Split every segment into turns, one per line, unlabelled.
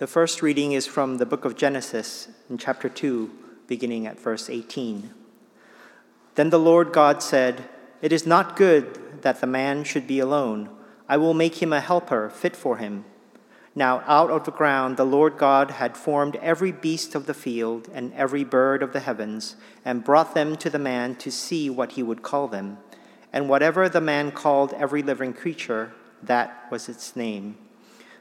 The first reading is from the book of Genesis in chapter 2, beginning at verse 18. Then the Lord God said, It is not good that the man should be alone. I will make him a helper fit for him. Now out of the ground the Lord God had formed every beast of the field and every bird of the heavens, and brought them to the man to see what he would call them. And whatever the man called every living creature, that was its name.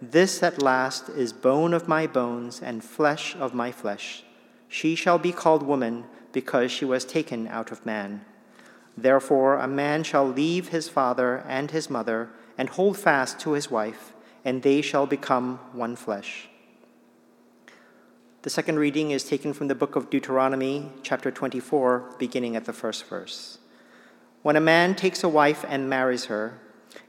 this at last is bone of my bones and flesh of my flesh. She shall be called woman because she was taken out of man. Therefore, a man shall leave his father and his mother and hold fast to his wife, and they shall become one flesh. The second reading is taken from the book of Deuteronomy, chapter 24, beginning at the first verse. When a man takes a wife and marries her,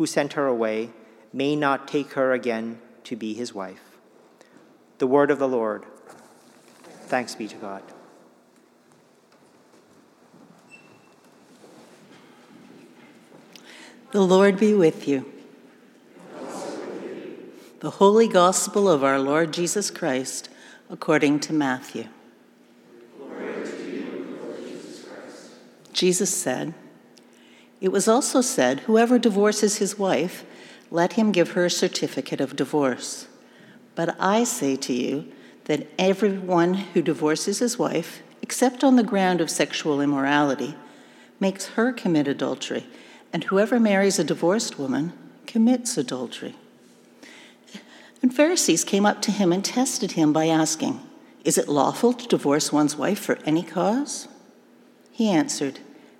who sent her away may not take her again to be his wife. The word of the Lord. Thanks be to God.
The Lord be with you. The Holy Gospel of our Lord Jesus Christ according to Matthew.
To you, Jesus,
Jesus said, it was also said, Whoever divorces his wife, let him give her a certificate of divorce. But I say to you that everyone who divorces his wife, except on the ground of sexual immorality, makes her commit adultery, and whoever marries a divorced woman commits adultery. And Pharisees came up to him and tested him by asking, Is it lawful to divorce one's wife for any cause? He answered,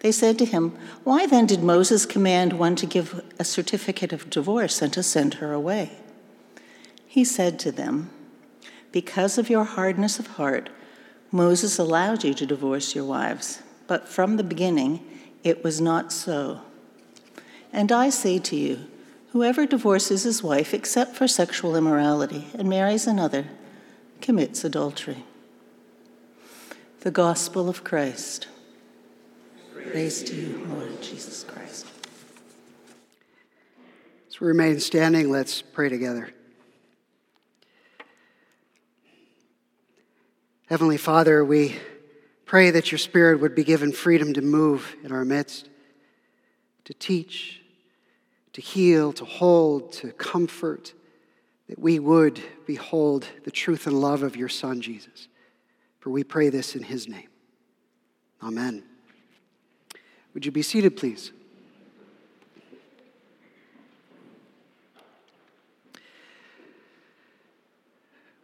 They said to him, Why then did Moses command one to give a certificate of divorce and to send her away? He said to them, Because of your hardness of heart, Moses allowed you to divorce your wives, but from the beginning it was not so. And I say to you, whoever divorces his wife except for sexual immorality and marries another commits adultery. The Gospel of Christ. Praise to you, Lord Jesus Christ.
As we remain standing, let's pray together. Heavenly Father, we pray that your Spirit would be given freedom to move in our midst, to teach, to heal, to hold, to comfort, that we would behold the truth and love of your Son, Jesus. For we pray this in his name. Amen. Would you be seated, please?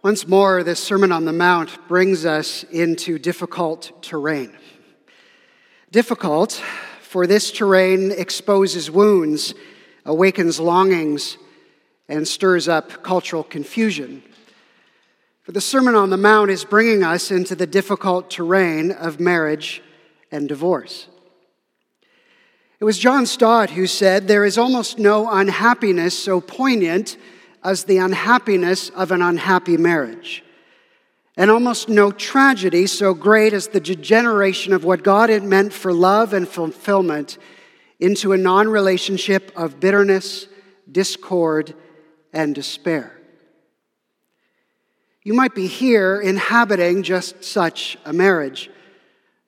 Once more, this Sermon on the Mount brings us into difficult terrain. Difficult, for this terrain exposes wounds, awakens longings, and stirs up cultural confusion. For the Sermon on the Mount is bringing us into the difficult terrain of marriage and divorce. It was John Stott who said, There is almost no unhappiness so poignant as the unhappiness of an unhappy marriage. and almost no tragedy so great as the degeneration of what God had meant for love and fulfillment into a non relationship of bitterness, discord, and despair. You might be here inhabiting just such a marriage.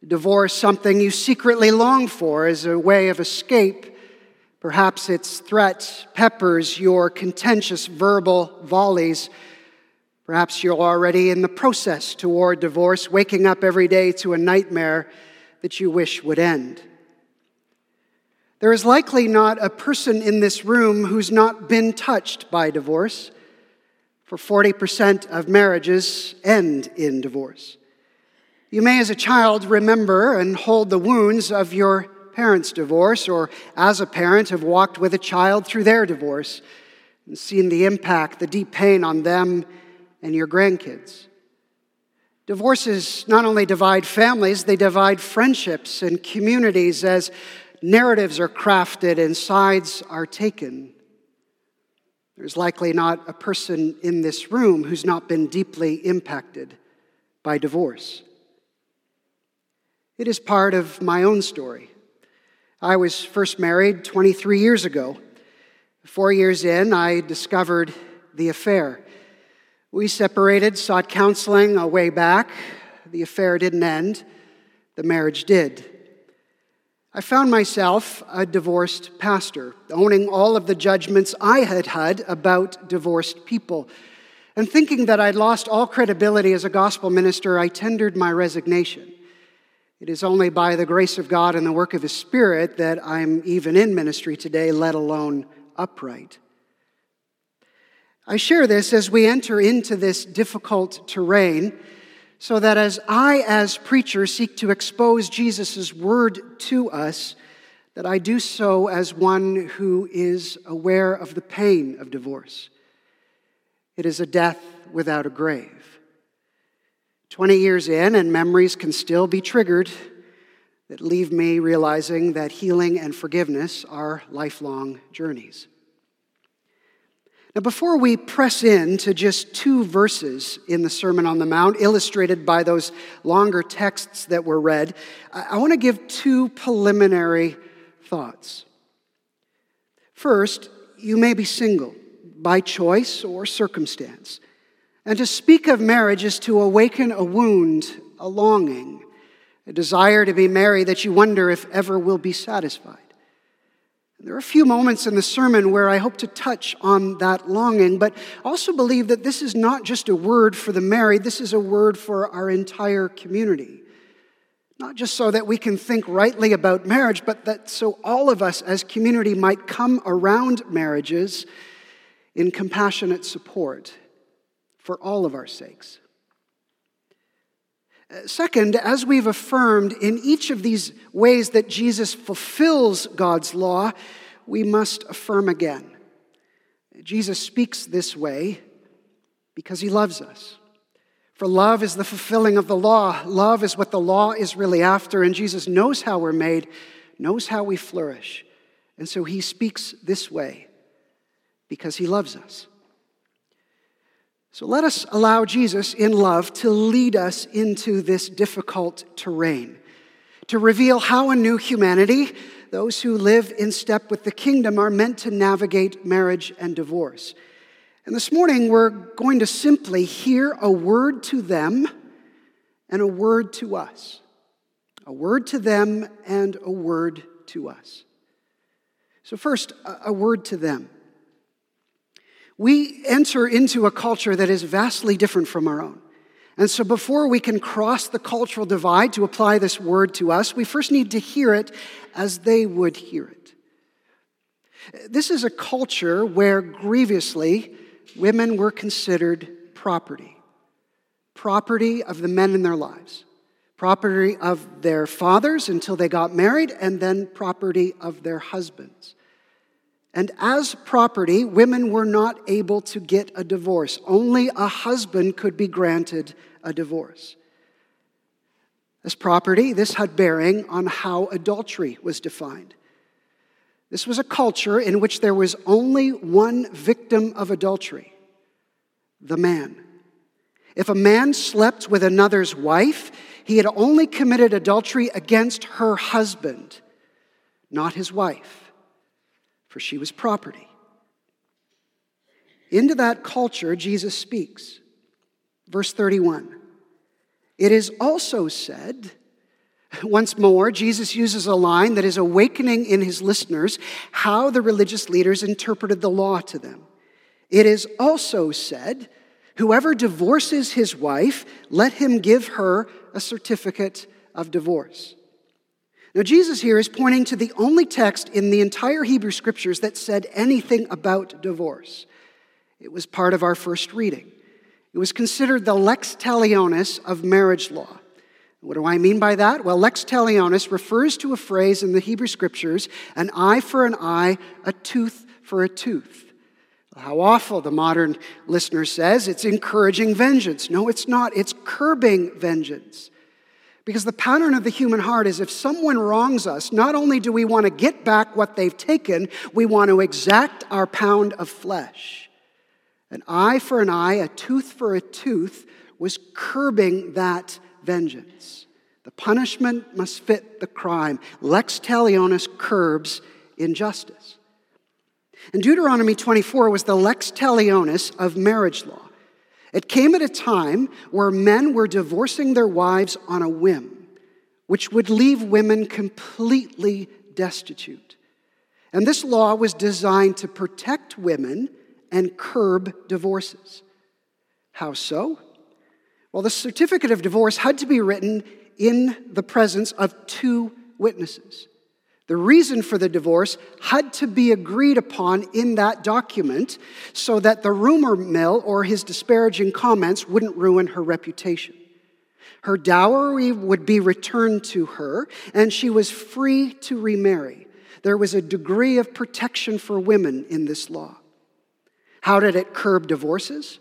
Divorce, something you secretly long for as a way of escape. Perhaps its threat peppers your contentious verbal volleys Perhaps you're already in the process toward divorce, waking up every day to a nightmare that you wish would end. There is likely not a person in this room who's not been touched by divorce, for 40% of marriages end in divorce. You may, as a child, remember and hold the wounds of your parents' divorce, or as a parent, have walked with a child through their divorce and seen the impact, the deep pain on them and your grandkids. Divorces not only divide families, they divide friendships and communities as narratives are crafted and sides are taken. There's likely not a person in this room who's not been deeply impacted by divorce. It is part of my own story. I was first married 23 years ago. Four years in, I discovered the affair. We separated, sought counseling a way back. The affair didn't end, the marriage did. I found myself a divorced pastor, owning all of the judgments I had had about divorced people. And thinking that I'd lost all credibility as a gospel minister, I tendered my resignation. It is only by the grace of God and the work of His Spirit that I'm even in ministry today, let alone upright. I share this as we enter into this difficult terrain, so that as I, as preacher, seek to expose Jesus' word to us, that I do so as one who is aware of the pain of divorce. It is a death without a grave. 20 years in, and memories can still be triggered that leave me realizing that healing and forgiveness are lifelong journeys. Now, before we press into just two verses in the Sermon on the Mount, illustrated by those longer texts that were read, I want to give two preliminary thoughts. First, you may be single by choice or circumstance. And to speak of marriage is to awaken a wound, a longing, a desire to be married that you wonder if ever will be satisfied. There are a few moments in the sermon where I hope to touch on that longing, but also believe that this is not just a word for the married, this is a word for our entire community. Not just so that we can think rightly about marriage, but that so all of us as community might come around marriages in compassionate support for all of our sakes. Uh, second, as we've affirmed in each of these ways that Jesus fulfills God's law, we must affirm again. Jesus speaks this way because he loves us. For love is the fulfilling of the law. Love is what the law is really after, and Jesus knows how we're made, knows how we flourish. And so he speaks this way because he loves us. So let us allow Jesus in love to lead us into this difficult terrain, to reveal how a new humanity, those who live in step with the kingdom, are meant to navigate marriage and divorce. And this morning, we're going to simply hear a word to them and a word to us. A word to them and a word to us. So, first, a word to them. We enter into a culture that is vastly different from our own. And so, before we can cross the cultural divide to apply this word to us, we first need to hear it as they would hear it. This is a culture where grievously women were considered property property of the men in their lives, property of their fathers until they got married, and then property of their husbands. And as property, women were not able to get a divorce. Only a husband could be granted a divorce. As property, this had bearing on how adultery was defined. This was a culture in which there was only one victim of adultery the man. If a man slept with another's wife, he had only committed adultery against her husband, not his wife, for she was property. Into that culture, Jesus speaks. Verse 31 It is also said, once more, Jesus uses a line that is awakening in his listeners how the religious leaders interpreted the law to them. It is also said, Whoever divorces his wife, let him give her a certificate of divorce. Now, Jesus here is pointing to the only text in the entire Hebrew scriptures that said anything about divorce. It was part of our first reading. It was considered the lex talionis of marriage law. What do I mean by that? Well, lex talionis refers to a phrase in the Hebrew scriptures an eye for an eye, a tooth for a tooth. How awful, the modern listener says. It's encouraging vengeance. No, it's not. It's curbing vengeance. Because the pattern of the human heart is if someone wrongs us, not only do we want to get back what they've taken, we want to exact our pound of flesh. An eye for an eye, a tooth for a tooth, was curbing that vengeance. The punishment must fit the crime. Lex talionis curbs injustice. And Deuteronomy 24 was the lex talionis of marriage law. It came at a time where men were divorcing their wives on a whim, which would leave women completely destitute. And this law was designed to protect women and curb divorces. How so? Well, the certificate of divorce had to be written in the presence of two witnesses. The reason for the divorce had to be agreed upon in that document so that the rumor mill or his disparaging comments wouldn't ruin her reputation. Her dowry would be returned to her, and she was free to remarry. There was a degree of protection for women in this law. How did it curb divorces?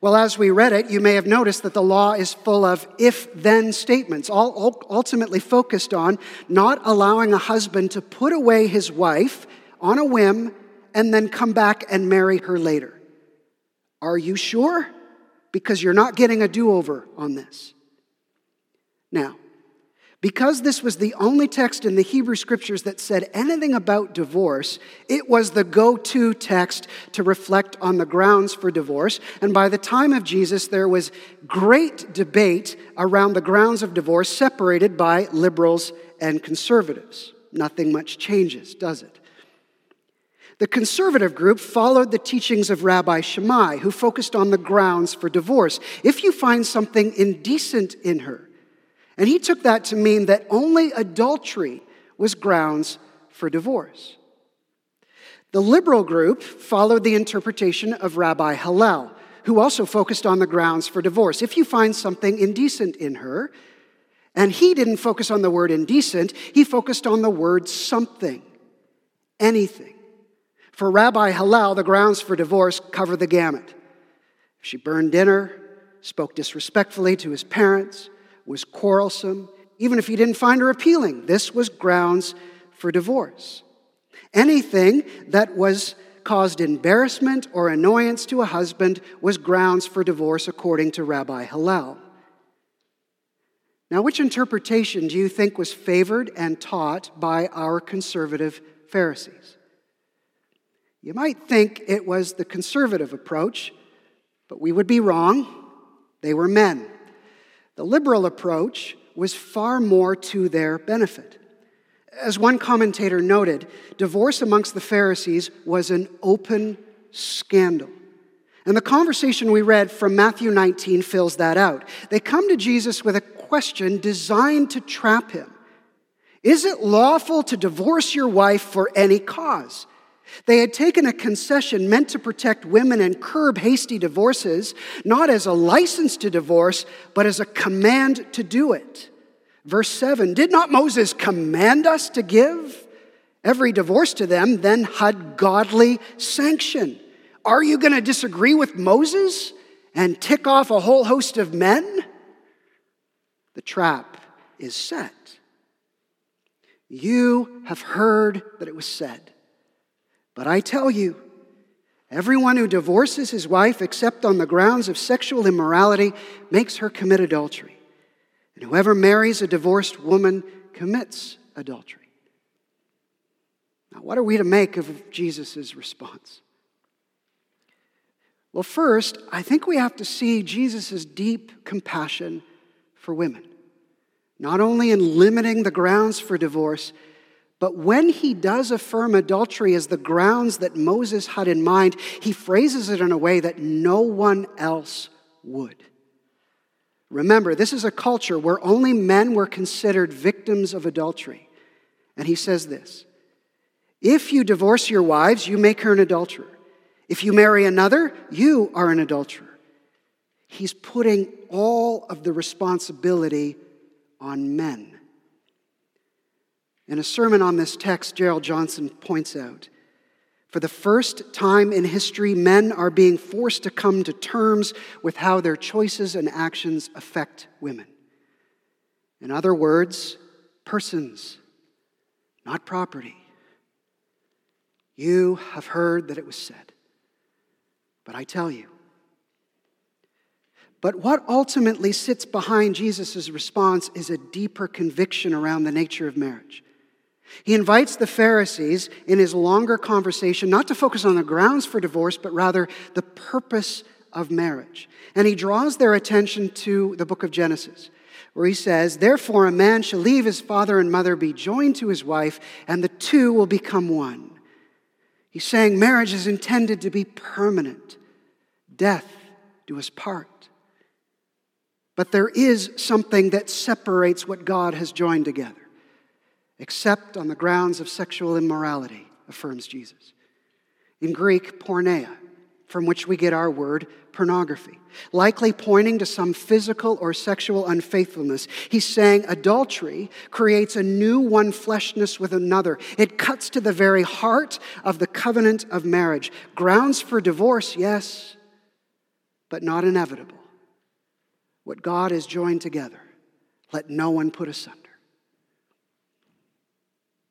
Well, as we read it, you may have noticed that the law is full of if then statements, all ultimately focused on not allowing a husband to put away his wife on a whim and then come back and marry her later. Are you sure? Because you're not getting a do over on this. Now, because this was the only text in the Hebrew scriptures that said anything about divorce, it was the go to text to reflect on the grounds for divorce. And by the time of Jesus, there was great debate around the grounds of divorce, separated by liberals and conservatives. Nothing much changes, does it? The conservative group followed the teachings of Rabbi Shammai, who focused on the grounds for divorce. If you find something indecent in her, and he took that to mean that only adultery was grounds for divorce. The liberal group followed the interpretation of Rabbi Hillel, who also focused on the grounds for divorce. If you find something indecent in her, and he didn't focus on the word indecent, he focused on the word something, anything. For Rabbi Hillel, the grounds for divorce cover the gamut. She burned dinner, spoke disrespectfully to his parents, was quarrelsome, even if he didn't find her appealing. This was grounds for divorce. Anything that was caused embarrassment or annoyance to a husband was grounds for divorce according to Rabbi Hillel. Now, which interpretation do you think was favored and taught by our conservative Pharisees? You might think it was the conservative approach, but we would be wrong. They were men. The liberal approach was far more to their benefit. As one commentator noted, divorce amongst the Pharisees was an open scandal. And the conversation we read from Matthew 19 fills that out. They come to Jesus with a question designed to trap him Is it lawful to divorce your wife for any cause? They had taken a concession meant to protect women and curb hasty divorces, not as a license to divorce, but as a command to do it. Verse 7 Did not Moses command us to give? Every divorce to them then had godly sanction. Are you going to disagree with Moses and tick off a whole host of men? The trap is set. You have heard that it was said. But I tell you, Everyone who divorces his wife except on the grounds of sexual immorality makes her commit adultery. And whoever marries a divorced woman commits adultery. Now, what are we to make of Jesus' response? Well, first, I think we have to see Jesus' deep compassion for women, not only in limiting the grounds for divorce but when he does affirm adultery as the grounds that Moses had in mind, he phrases it in a way that no one else would. Remember, this is a culture where only men were considered victims of adultery. And he says this If you divorce your wives, you make her an adulterer. If you marry another, you are an adulterer. He's putting all of the responsibility on men. In a sermon on this text, Gerald Johnson points out for the first time in history, men are being forced to come to terms with how their choices and actions affect women. In other words, persons, not property. You have heard that it was said, but I tell you. But what ultimately sits behind Jesus' response is a deeper conviction around the nature of marriage. He invites the Pharisees in his longer conversation not to focus on the grounds for divorce, but rather the purpose of marriage. And he draws their attention to the book of Genesis, where he says, Therefore, a man shall leave his father and mother, be joined to his wife, and the two will become one. He's saying marriage is intended to be permanent, death do us part. But there is something that separates what God has joined together except on the grounds of sexual immorality, affirms Jesus. In Greek, porneia, from which we get our word pornography, likely pointing to some physical or sexual unfaithfulness. He's saying adultery creates a new one fleshness with another. It cuts to the very heart of the covenant of marriage. Grounds for divorce, yes, but not inevitable. What God has joined together, let no one put asunder.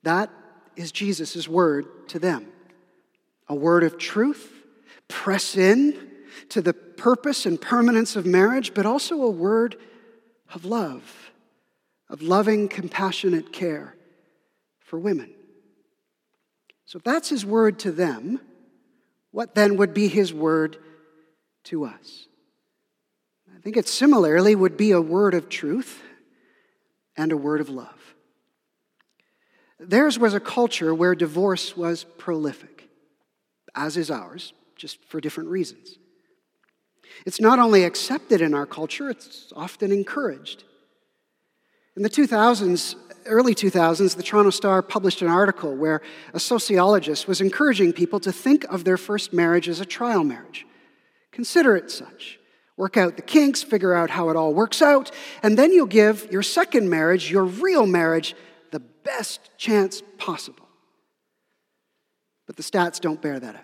That is Jesus' word to them a word of truth. Press in to the purpose and permanence of marriage, but also a word of love, of loving, compassionate care for women. So if that's his word to them, what then would be his word to us? I think it similarly would be a word of truth and a word of love. Theirs was a culture where divorce was prolific, as is ours, just for different reasons. It's not only accepted in our culture, it's often encouraged. In the 2000s, early 2000s, the Toronto Star published an article where a sociologist was encouraging people to think of their first marriage as a trial marriage. Consider it such. Work out the kinks, figure out how it all works out, and then you'll give your second marriage, your real marriage, best chance possible. But the stats don't bear that out.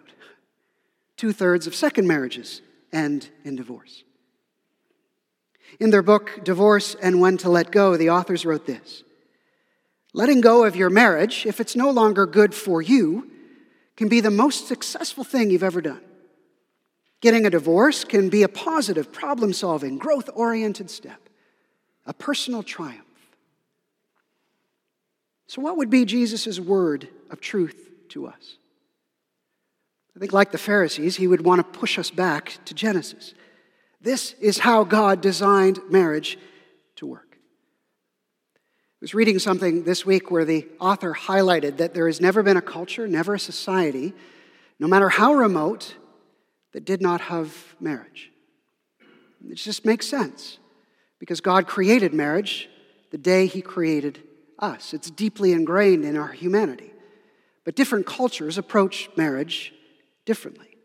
Two thirds of second marriages end in divorce. In their book, Divorce and When to Let Go, the authors wrote this Letting go of your marriage, if it's no longer good for you, can be the most successful thing you've ever done. Getting a divorce can be a positive, problem solving, growth oriented step, a personal triumph. So, what would be Jesus' word of truth to us? I think, like the Pharisees, he would want to push us back to Genesis. This is how God designed marriage to work. I was reading something this week where the author highlighted that there has never been a culture, never a society, no matter how remote, that did not have marriage. It just makes sense because God created marriage the day he created us. It's deeply ingrained in our humanity. But different cultures approach marriage differently.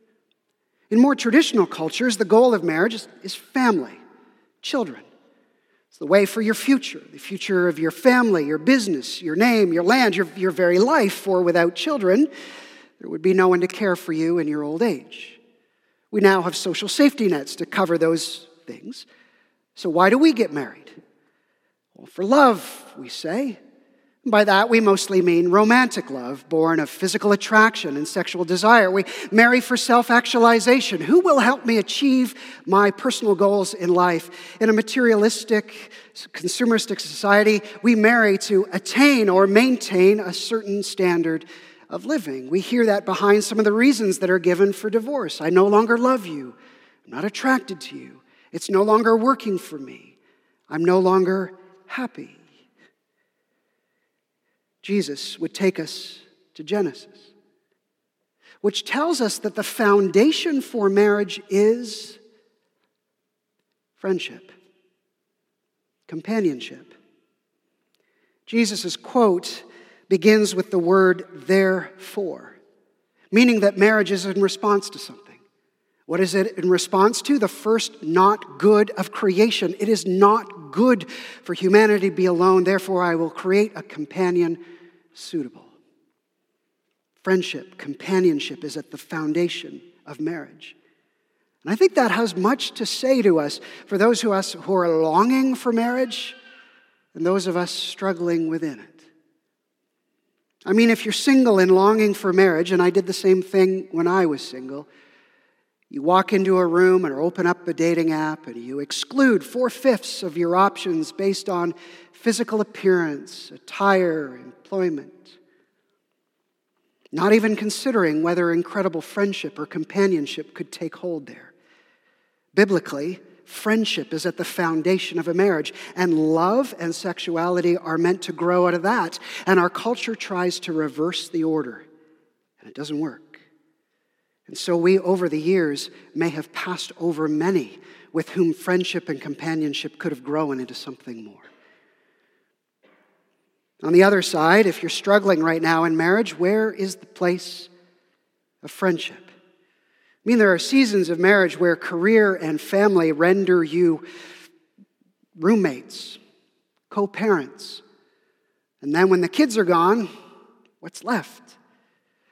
In more traditional cultures, the goal of marriage is, is family, children. It's the way for your future, the future of your family, your business, your name, your land, your, your very life. For without children, there would be no one to care for you in your old age. We now have social safety nets to cover those things. So, why do we get married? Well, for love, we say. By that, we mostly mean romantic love, born of physical attraction and sexual desire. We marry for self actualization. Who will help me achieve my personal goals in life? In a materialistic, consumeristic society, we marry to attain or maintain a certain standard of living. We hear that behind some of the reasons that are given for divorce. I no longer love you. I'm not attracted to you. It's no longer working for me. I'm no longer happy. Jesus would take us to Genesis, which tells us that the foundation for marriage is friendship, companionship. Jesus' quote begins with the word therefore, meaning that marriage is in response to something. What is it in response to? The first not good of creation. It is not good for humanity to be alone, therefore, I will create a companion suitable. Friendship, companionship is at the foundation of marriage. And I think that has much to say to us for those of us who are longing for marriage and those of us struggling within it. I mean, if you're single and longing for marriage, and I did the same thing when I was single, you walk into a room or open up a dating app and you exclude four fifths of your options based on physical appearance, attire, employment. Not even considering whether incredible friendship or companionship could take hold there. Biblically, friendship is at the foundation of a marriage, and love and sexuality are meant to grow out of that. And our culture tries to reverse the order, and it doesn't work. And so we, over the years, may have passed over many with whom friendship and companionship could have grown into something more. On the other side, if you're struggling right now in marriage, where is the place of friendship? I mean, there are seasons of marriage where career and family render you roommates, co parents. And then when the kids are gone, what's left?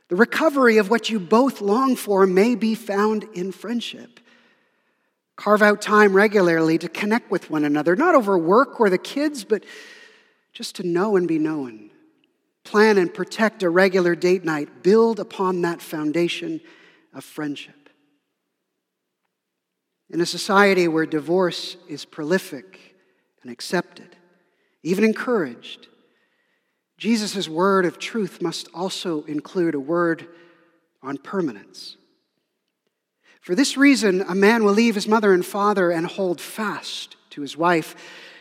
The recovery of what you both long for may be found in friendship. Carve out time regularly to connect with one another, not over work or the kids, but just to know and be known. Plan and protect a regular date night. Build upon that foundation of friendship. In a society where divorce is prolific and accepted, even encouraged, Jesus' word of truth must also include a word on permanence. For this reason, a man will leave his mother and father and hold fast to his wife.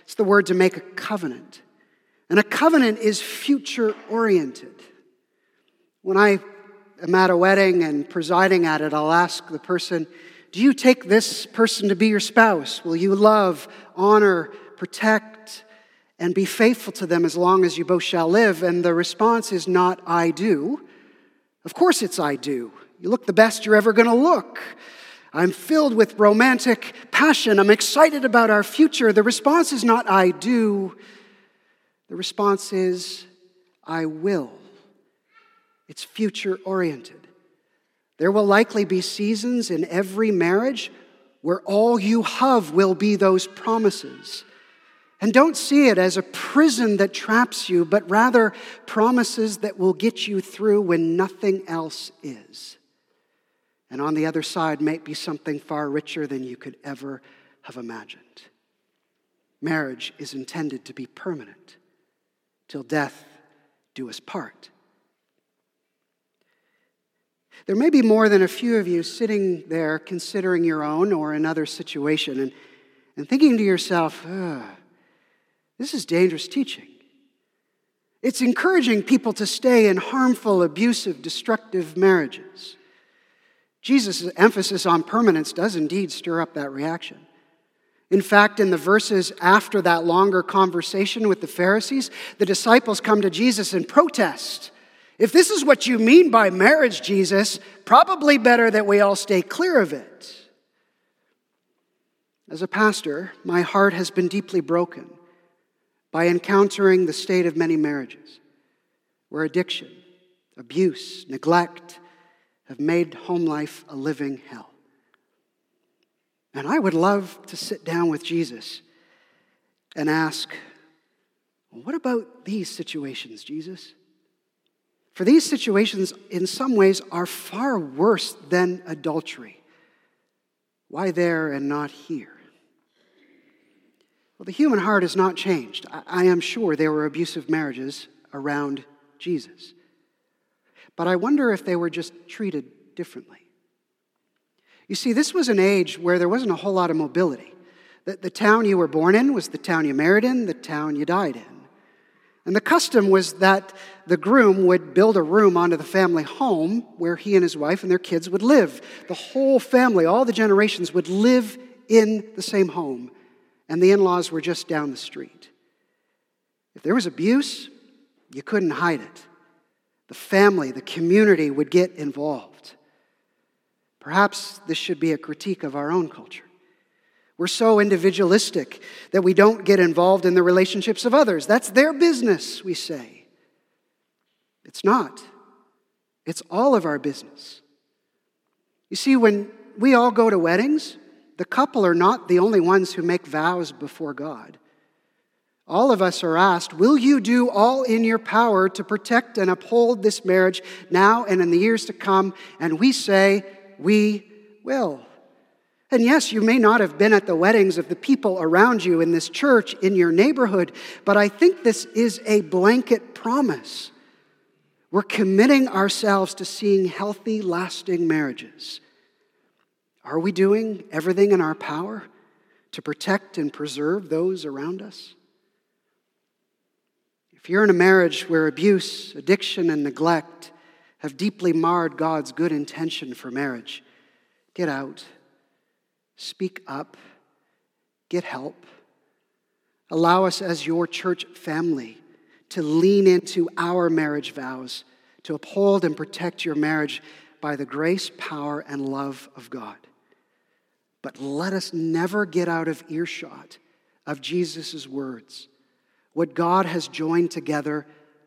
It's the word to make a covenant. And a covenant is future oriented. When I am at a wedding and presiding at it, I'll ask the person, Do you take this person to be your spouse? Will you love, honor, protect, and be faithful to them as long as you both shall live. And the response is not, I do. Of course, it's I do. You look the best you're ever going to look. I'm filled with romantic passion. I'm excited about our future. The response is not, I do. The response is, I will. It's future oriented. There will likely be seasons in every marriage where all you have will be those promises. And don't see it as a prison that traps you, but rather promises that will get you through when nothing else is. And on the other side might be something far richer than you could ever have imagined. Marriage is intended to be permanent till death do us part. There may be more than a few of you sitting there considering your own or another situation and, and thinking to yourself, this is dangerous teaching. It's encouraging people to stay in harmful, abusive, destructive marriages. Jesus' emphasis on permanence does indeed stir up that reaction. In fact, in the verses after that longer conversation with the Pharisees, the disciples come to Jesus and protest. If this is what you mean by marriage, Jesus, probably better that we all stay clear of it. As a pastor, my heart has been deeply broken by encountering the state of many marriages where addiction, abuse, neglect have made home life a living hell. And I would love to sit down with Jesus and ask, What about these situations, Jesus? For these situations, in some ways, are far worse than adultery. Why there and not here? Well, the human heart has not changed. I, am sure there were abusive marriages around Jesus. But I wonder if they were just treated differently. You see, this was an age where there wasn't a whole lot of mobility. The, the town you were born in was the town you married in, the town you died in. And the custom was that the groom would build a room onto the family home where he and his wife and their kids would live. The whole family, all the generations, would live in the same home, and the in laws were just down the street. If there was abuse, you couldn't hide it. The family, the community would get involved. Perhaps this should be a critique of our own culture. We're so individualistic that we don't get involved in the relationships of others. That's their business, we say. It's not, it's all of our business. You see, when we all go to weddings, the couple are not the only ones who make vows before God. All of us are asked, Will you do all in your power to protect and uphold this marriage now and in the years to come? And we say, We will. And yes, you may not have been at the weddings of the people around you in this church, in your neighborhood, but I think this is a blanket promise. We're committing ourselves to seeing healthy, lasting marriages. Are we doing everything in our power to protect and preserve those around us? If you're in a marriage where abuse, addiction, and neglect have deeply marred God's good intention for marriage, get out Speak up. Get help. Allow us as your church family to lean into our marriage vows, to uphold and protect your marriage by the grace, power, and love of God. But let us never get out of earshot of Jesus' words. What God has joined together,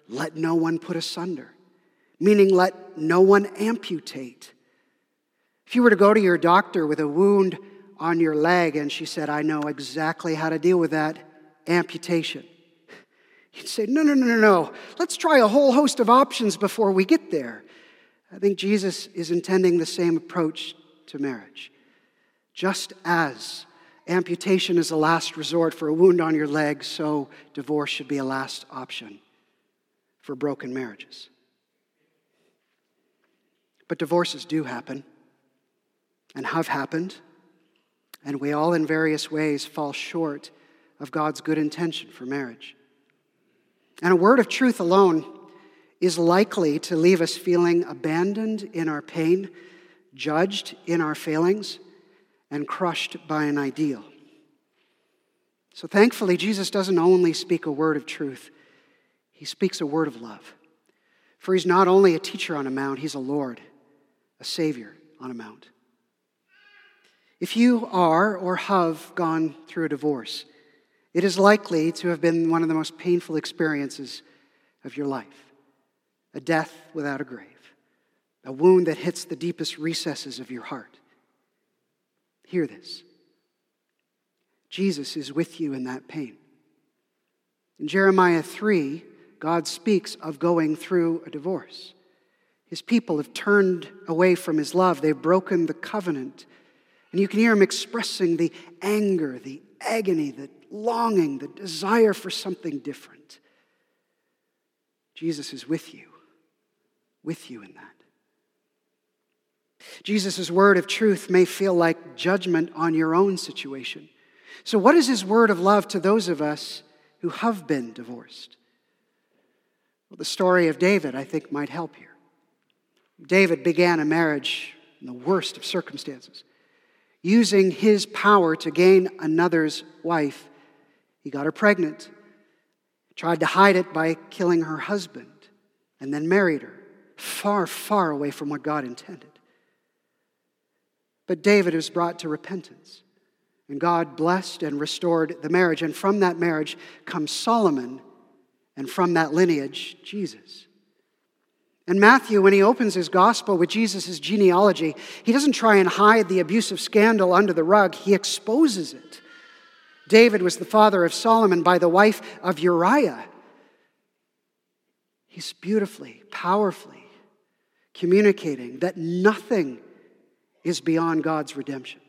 let no one put asunder, meaning let no one amputate. If you were to go to your doctor with a wound on your leg. And she said, I know exactly how to deal with that amputation. You'd say, No, no, no, no, no. Let's try a whole host of options before we get there. I think Jesus is intending the same approach to marriage. Just as amputation is a last resort for a wound on your leg, so divorce should be a last option for broken marriages. But divorces do happen and have happened and we all, in various ways, fall short of God's good intention for marriage. And a word of truth alone is likely to leave us feeling abandoned in our pain, judged in our failings, and crushed by an ideal. So thankfully, Jesus doesn't only speak a word of truth, he speaks a word of love. For he's not only a teacher on a mount, he's a Lord, a Savior on a mount. If you are or have gone through a divorce, it is likely to have been one of the most painful experiences of your life a death without a grave, a wound that hits the deepest recesses of your heart. Hear this Jesus is with you in that pain. In Jeremiah 3, God speaks of going through a divorce. His people have turned away from his love, they've broken the covenant and you can hear him expressing the anger, the agony, the longing, the desire for something different. Jesus is with you, with you in that. Jesus' word of truth may feel like judgment on your own situation. So, what is his word of love to those of us who have been divorced? Well, the story of David, I think, might help here. David began a marriage in the worst of circumstances using his power to gain another's wife. He got her pregnant, tried to hide it by killing her husband, and then married her, far, far away from what God intended. But David was brought to repentance, and God blessed and restored the marriage. And from that marriage comes Solomon, and from that lineage, Jesus. And Matthew, when he opens his gospel with Jesus' genealogy, he doesn't try and hide the abusive scandal under the rug, he exposes it. David was the father of Solomon by the wife of Uriah, He's beautifully, powerfully communicating that nothing is beyond God's redemption,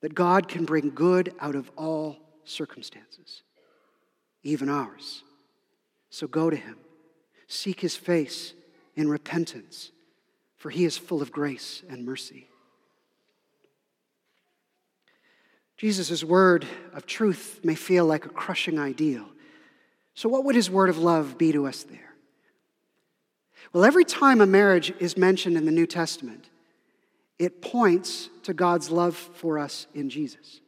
that God can bring good out of all circumstances, even ours. So go to Him, seek His face in repentance, for He is full of grace and mercy. Jesus' word of truth may feel like a crushing ideal. So, what would his word of love be to us there? Well, every time a marriage is mentioned in the New Testament, it points to God's love for us in Jesus.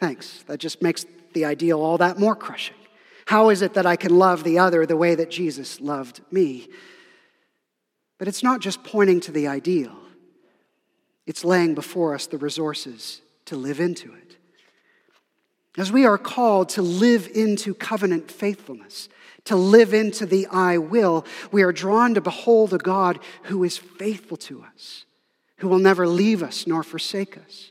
Thanks. That just makes the ideal all that more crushing. How is it that I can love the other the way that Jesus loved me? But it's not just pointing to the ideal, it's laying before us the resources to live into it. As we are called to live into covenant faithfulness, to live into the I will, we are drawn to behold a God who is faithful to us, who will never leave us nor forsake us.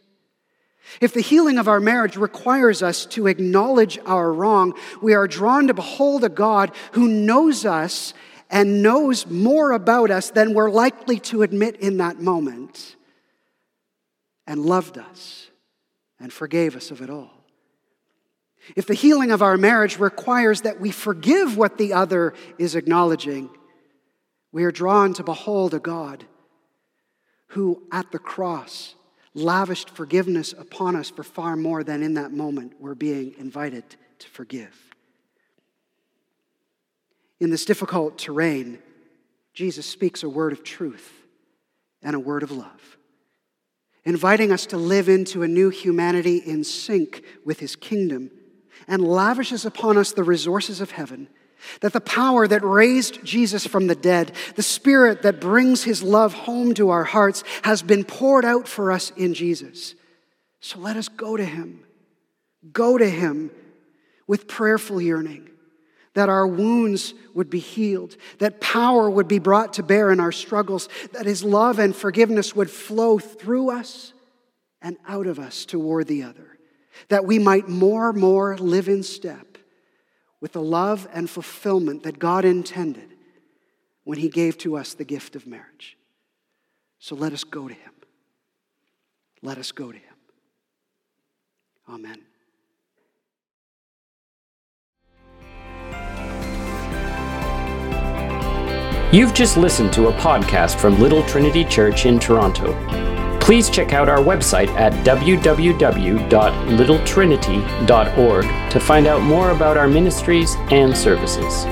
If the healing of our marriage requires us to acknowledge our wrong, we are drawn to behold a God who knows us and knows more about us than we're likely to admit in that moment, and loved us and forgave us of it all. If the healing of our marriage requires that we forgive what the other is acknowledging, we are drawn to behold a God who, at the cross, lavished forgiveness upon us for far more than in that moment we're being invited to forgive. In this difficult terrain, Jesus speaks a word of truth and a word of love, inviting us to live into a new humanity in sync with his kingdom and lavishes upon us the resources of heaven. That the power that raised Jesus from the dead, the spirit that brings his love home to our hearts, has been poured out for us in Jesus. So let us go to him. Go to him with prayerful yearning that our wounds would be healed, that power would be brought to bear in our struggles, that His love and forgiveness would flow through us and out of us toward the other that we might more and more live in step with the love and fulfillment that God intended when He gave to us the gift of marriage. So let us go to Him. Let us go to Him. Amen.
You've just listened to a podcast from Little Trinity Church in Toronto. Please check out our website at www.littletrinity.org to find out more about our ministries and services.